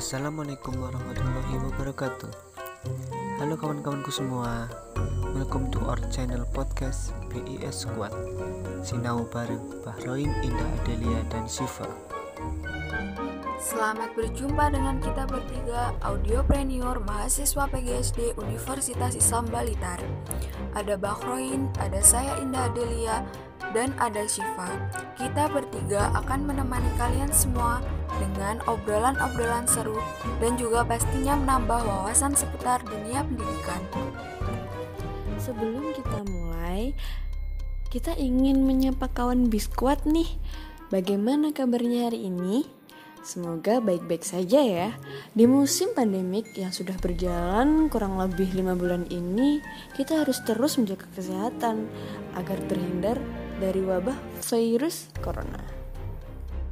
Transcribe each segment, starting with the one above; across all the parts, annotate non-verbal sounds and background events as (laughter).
Assalamualaikum warahmatullahi wabarakatuh. Halo kawan-kawanku semua. Welcome to our channel podcast BIS Squad. Sinau bareng Bahroin, Indah Adelia, dan Siva Selamat berjumpa dengan kita bertiga audiopreneur mahasiswa PGSD Universitas Islam Balitar Ada Bahroin, ada saya Indah Adelia, dan ada Syifa. Kita bertiga akan menemani kalian semua dengan obrolan-obrolan seru dan juga pastinya menambah wawasan seputar dunia pendidikan. Sebelum kita mulai, kita ingin menyapa kawan biskuat nih. Bagaimana kabarnya hari ini? Semoga baik-baik saja ya. Di musim pandemik yang sudah berjalan kurang lebih lima bulan ini, kita harus terus menjaga kesehatan agar terhindar dari wabah virus corona.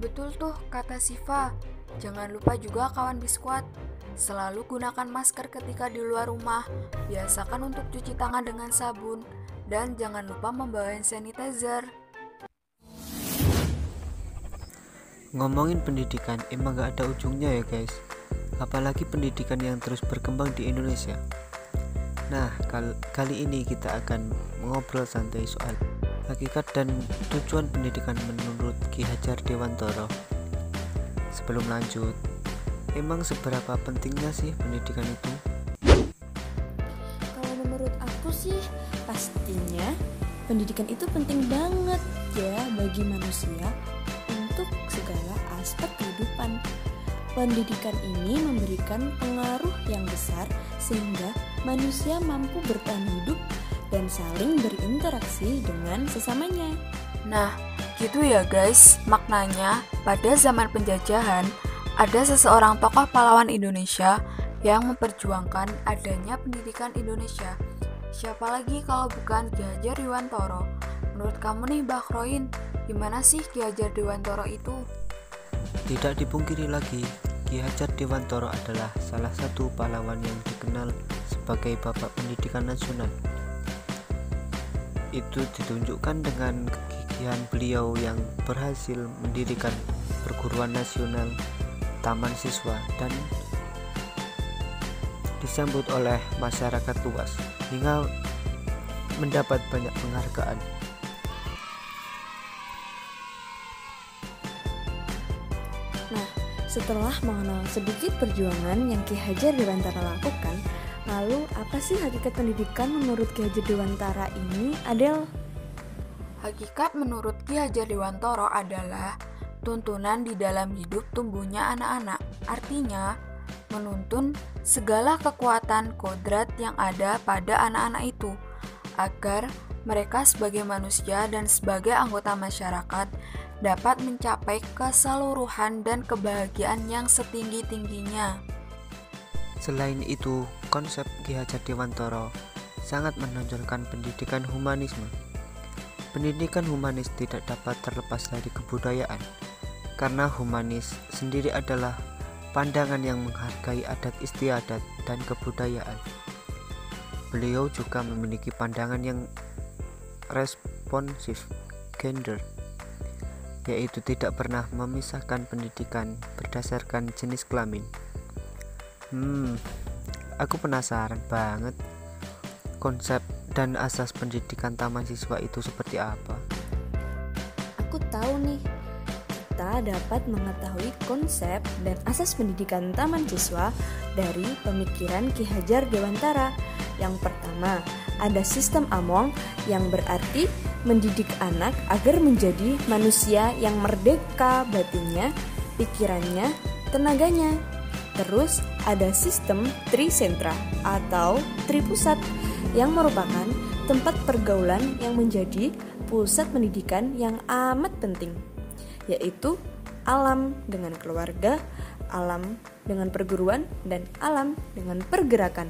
Betul tuh kata Siva. Jangan lupa juga kawan biskuat. Selalu gunakan masker ketika di luar rumah. Biasakan untuk cuci tangan dengan sabun. Dan jangan lupa membawa hand sanitizer. Ngomongin pendidikan emang gak ada ujungnya ya guys Apalagi pendidikan yang terus berkembang di Indonesia Nah, kal kali ini kita akan ngobrol santai soal hakikat dan tujuan pendidikan menurut Ki Hajar Dewantoro. Sebelum lanjut, emang seberapa pentingnya sih pendidikan itu? Kalau menurut aku sih, pastinya pendidikan itu penting banget ya bagi manusia kehidupan. Pendidikan ini memberikan pengaruh yang besar sehingga manusia mampu bertahan hidup dan saling berinteraksi dengan sesamanya. Nah, gitu ya guys, maknanya pada zaman penjajahan ada seseorang tokoh pahlawan Indonesia yang memperjuangkan adanya pendidikan Indonesia. Siapa lagi kalau bukan Ki Hajar Dewantoro? Menurut kamu nih Mbak Kroin, gimana sih Ki Hajar Dewantoro itu? Tidak dipungkiri lagi, Ki Hajar Dewantoro adalah salah satu pahlawan yang dikenal sebagai Bapak Pendidikan Nasional. Itu ditunjukkan dengan kegigihan beliau yang berhasil mendirikan perguruan nasional taman siswa dan disambut oleh masyarakat luas hingga mendapat banyak penghargaan Nah, setelah mengenal sedikit perjuangan yang Ki Hajar Dewantara lakukan, Lalu, apa sih hakikat pendidikan menurut Ki Hajar Dewantara ini, Adel? Hakikat menurut Ki Hajar Dewantoro adalah tuntunan di dalam hidup tumbuhnya anak-anak. Artinya, menuntun segala kekuatan kodrat yang ada pada anak-anak itu agar mereka sebagai manusia dan sebagai anggota masyarakat dapat mencapai keseluruhan dan kebahagiaan yang setinggi-tingginya. Selain itu, konsep Ki Hajar Dewantoro sangat menonjolkan pendidikan humanisme. Pendidikan humanis tidak dapat terlepas dari kebudayaan, karena humanis sendiri adalah pandangan yang menghargai adat istiadat dan kebudayaan. Beliau juga memiliki pandangan yang responsif gender, yaitu tidak pernah memisahkan pendidikan berdasarkan jenis kelamin. Hmm, aku penasaran banget konsep dan asas pendidikan taman siswa itu seperti apa. Aku tahu nih, kita dapat mengetahui konsep dan asas pendidikan taman siswa dari pemikiran Ki Hajar Dewantara. Yang pertama, ada sistem Among yang berarti mendidik anak agar menjadi manusia yang merdeka batinnya, pikirannya, tenaganya. Terus ada sistem trisentra atau tripusat yang merupakan tempat pergaulan yang menjadi pusat pendidikan yang amat penting, yaitu alam dengan keluarga, alam dengan perguruan, dan alam dengan pergerakan.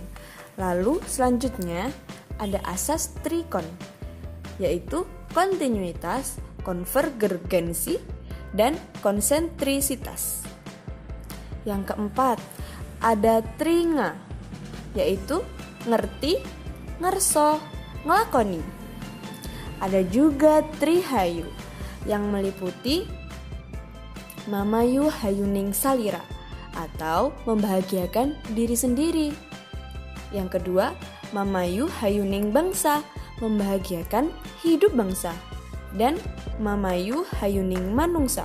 Lalu selanjutnya ada asas trikon, yaitu kontinuitas, konvergensi, dan konsentrisitas. Yang keempat, ada tringa, yaitu ngerti, ngerso, ngelakoni. Ada juga trihayu yang meliputi Mamayu Hayuning Salira atau membahagiakan diri sendiri. Yang kedua, Mamayu Hayuning Bangsa, membahagiakan hidup bangsa. Dan Mamayu Hayuning Manungsa,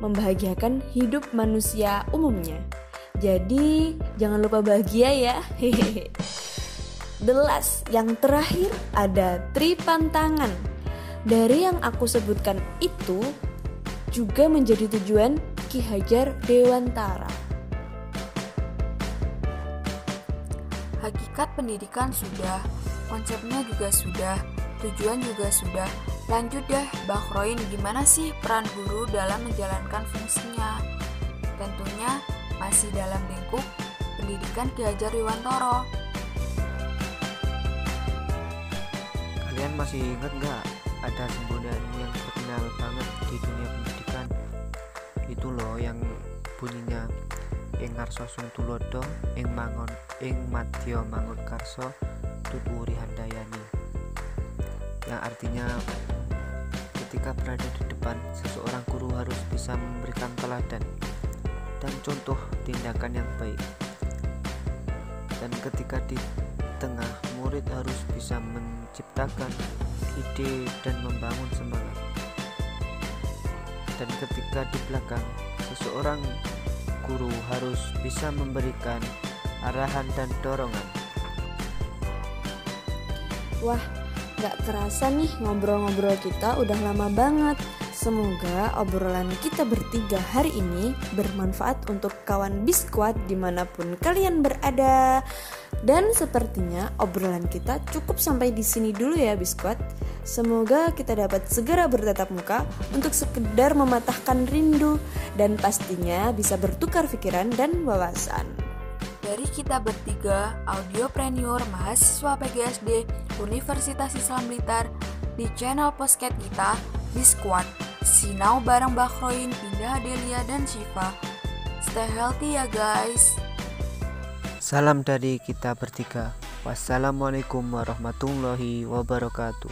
membahagiakan hidup manusia umumnya. Jadi, jangan lupa bahagia ya. Hehehe. (laughs) The yang terakhir ada tripantangan. Dari yang aku sebutkan itu juga menjadi tujuan Ki Hajar Dewantara. Hakikat pendidikan sudah, konsepnya juga sudah, tujuan juga sudah. Lanjut deh, Bakroin, gimana sih peran guru dalam menjalankan fungsinya? Tentunya masih dalam lingkup pendidikan Ki Hajar Dewantara. Kalian masih ingat nggak ada semboyan yang terkenal banget di dunia pendidikan? Itu loh yang bunyinya ing sung tulodo ing mangon ing madya mangun karso tuturi handayani. Yang artinya ketika berada di depan seseorang guru harus bisa memberikan teladan dan contoh tindakan yang baik. Dan ketika di tengah murid harus bisa menciptakan ide dan membangun semangat dan ketika di belakang seseorang guru harus bisa memberikan arahan dan dorongan Wah, gak kerasa nih ngobrol-ngobrol kita udah lama banget. Semoga obrolan kita bertiga hari ini bermanfaat untuk kawan biskuat di mana pun kalian berada. Dan sepertinya obrolan kita cukup sampai di sini dulu ya biskuat. Semoga kita dapat segera bertatap muka untuk sekedar mematahkan rindu dan pastinya bisa bertukar pikiran dan wawasan. Dari kita bertiga, audiopreneur mahasiswa PGSD Universitas Islam Blitar di channel posket kita Biskuat Sinau bareng Bakroin, Indah Delia dan Shiva. Stay healthy ya guys. Salam dari kita bertiga. Wassalamualaikum warahmatullahi wabarakatuh